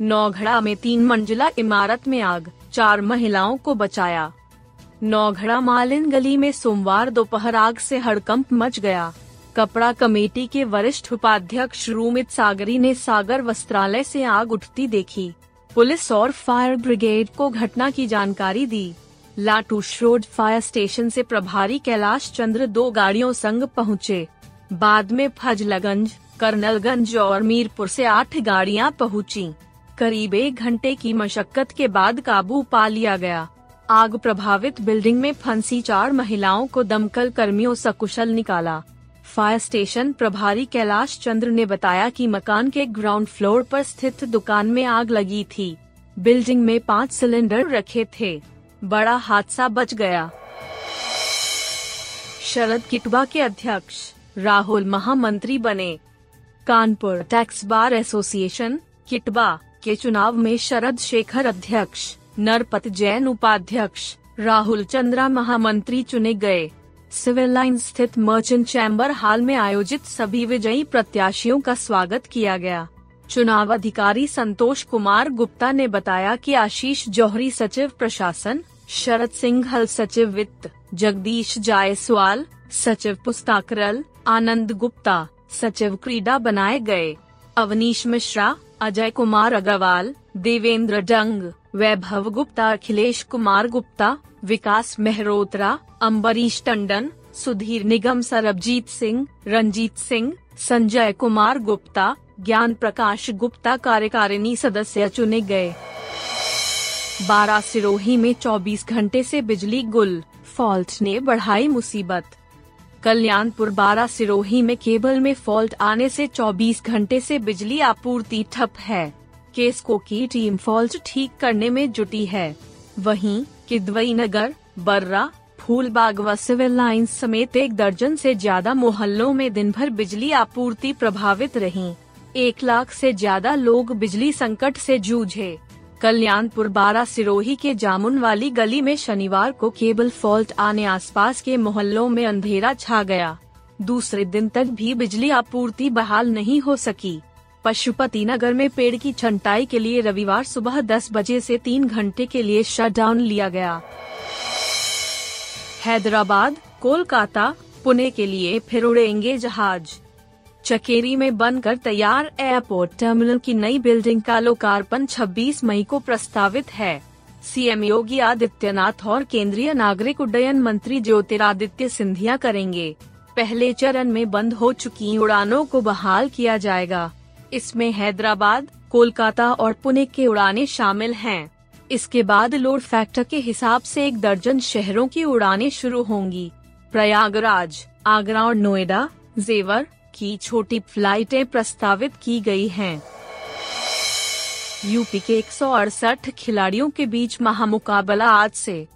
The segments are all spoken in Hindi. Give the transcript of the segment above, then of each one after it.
नौघड़ा में तीन मंजिला इमारत में आग, चार महिलाओं को बचाया। नौघड़ा मालिन गली में सोमवार दोपहर आग से हड़कंप मच गया। कपड़ा कमेटी के वरिष्ठ उपाध्यक्ष रूमित सागरी ने सागर वस्त्रालय से आग उठती देखी। पुलिस और फायर ब्रिगेड को घटना की जानकारी दी। लाटूश रोड फायर स्टेशन से प्रभारी कैलाश चंद्र दो गाड़ियों संग पहुँचे। बाद में फजलगंज, कर्नलगंज और मीरपुर से आठ गाड़ियाँ पहुँची। करीब एक घंटे की मशक्कत के बाद काबू पा लिया गया। आग प्रभावित बिल्डिंग में फंसी चार महिलाओं को दमकल कर्मियों सकुशल निकाला। फायर स्टेशन प्रभारी कैलाश चंद्र ने बताया कि मकान के ग्राउंड फ्लोर पर स्थित दुकान में आग लगी थी। बिल्डिंग में पाँच सिलेंडर रखे थे। बड़ा हादसा बच गया। शरद किटवा के अध्यक्ष, राहुल महामंत्री बने। कानपुर टैक्स बार एसोसिएशन, किटवा। के चुनाव में शरद शेखर अध्यक्ष, नरपत जैन उपाध्यक्ष, राहुल चंद्रा महामंत्री चुने गए। सिविल लाइन स्थित मर्चेंट चैम्बर हाल में आयोजित सभी विजयी प्रत्याशियों का स्वागत किया गया। चुनाव अधिकारी संतोष कुमार गुप्ता ने बताया कि आशीष जौहरी सचिव प्रशासन, शरद सिंह हल सचिव वित्त, जगदीश जायसवाल, सचिव पुस्ताकरल आनंद गुप्ता, सचिव क्रीडा बनाए गए। अवनीश मिश्रा अजय कुमार अग्रवाल देवेंद्र डंग वैभव गुप्ता अखिलेश कुमार गुप्ता विकास मेहरोत्रा अम्बरीश टंडन सुधीर निगम सरबजीत सिंह रंजीत सिंह संजय कुमार गुप्ता ज्ञान प्रकाश गुप्ता कार्यकारिणी सदस्य चुने गए बारह सिरोही में 24 घंटे से बिजली गुल फॉल्ट ने बढ़ाई मुसीबत कल्याणपुर बारह सिरोही में केबल में फॉल्ट आने से 24 घंटे से बिजली आपूर्ति ठप है। केसको की टीम फॉल्ट ठीक करने में जुटी है। वहीं, किदवई नगर, बर्रा फूलबाग व सिविल लाइंस समेत एक दर्जन से ज़्यादा मोहल्लों में दिन भर बिजली आपूर्ति प्रभावित रही। एक लाख से ज़्यादा लोग बिजली संकट से जूझे। कल्याणपुर बारा सिरोही के जामुन वाली गली में शनिवार को केबल फॉल्ट आने आसपास के मोहल्लों में अंधेरा छा गया। दूसरे दिन तक भी बिजली आपूर्ति बहाल नहीं हो सकी। पशुपति नगर में पेड़ की छंटाई के लिए रविवार सुबह 10 बजे से तीन घंटे के लिए शटडाउन लिया गया। हैदराबाद, कोलकाता, पुणे के लिए फिर उड़ेंगे जहाज़। चकेरी में बनकर तैयार एयरपोर्ट टर्मिनल की नई बिल्डिंग का लोकार्पण 26 मई को प्रस्तावित है। सीएम योगी आदित्यनाथ और केंद्रीय नागरिक उड्डयन मंत्री ज्योतिरादित्य सिंधिया करेंगे। पहले चरण में बंद हो चुकी उड़ानों को बहाल किया जाएगा। इसमें हैदराबाद, कोलकाता और पुणे के उड़ानें शामिल हैं। इसके बाद लोड फैक्टर के हिसाब से एक दर्जन शहरों की उड़ानें शुरू होंगी। प्रयागराज, आगरा और नोएडा, जेवर की छोटी फ्लाइटें प्रस्तावित की गई हैं। यूपी के एक सौ अड़सठ खिलाड़ियों के बीच महामुकाबला आज से।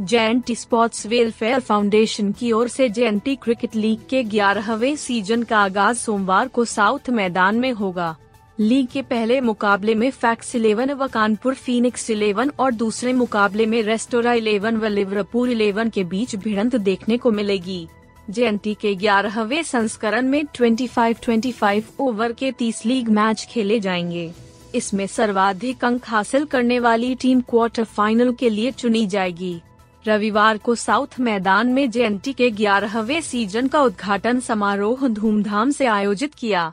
जे स्पोर्ट्स वेलफेयर फाउंडेशन की ओर से जे क्रिकेट लीग के ग्यारहवे सीज़न का आगाज़ सोमवार को साउथ मैदान में होगा। लीग के पहले मुकाबले में फैक्स इलेवन व कानपुर फीनिक्स इलेवन और दूसरे मुकाबले में रेस्टोरा इलेवन व लिवरपूल इलेवन के बीच भिड़ंत देखने को मिलेगी। जेएनटी के ग्यारहवे संस्करण में 25-25 ओवर के 30 लीग मैच खेले जाएँगे। इसमें सर्वाधिक अंक हासिल करने वाली टीम क्वार्टर फाइनल के लिए चुनी जाएगी। रविवार को साउथ मैदान में जेएनटी के ग्यारहवे सीज़न का उद्घाटन समारोह धूमधाम से आयोजित किया।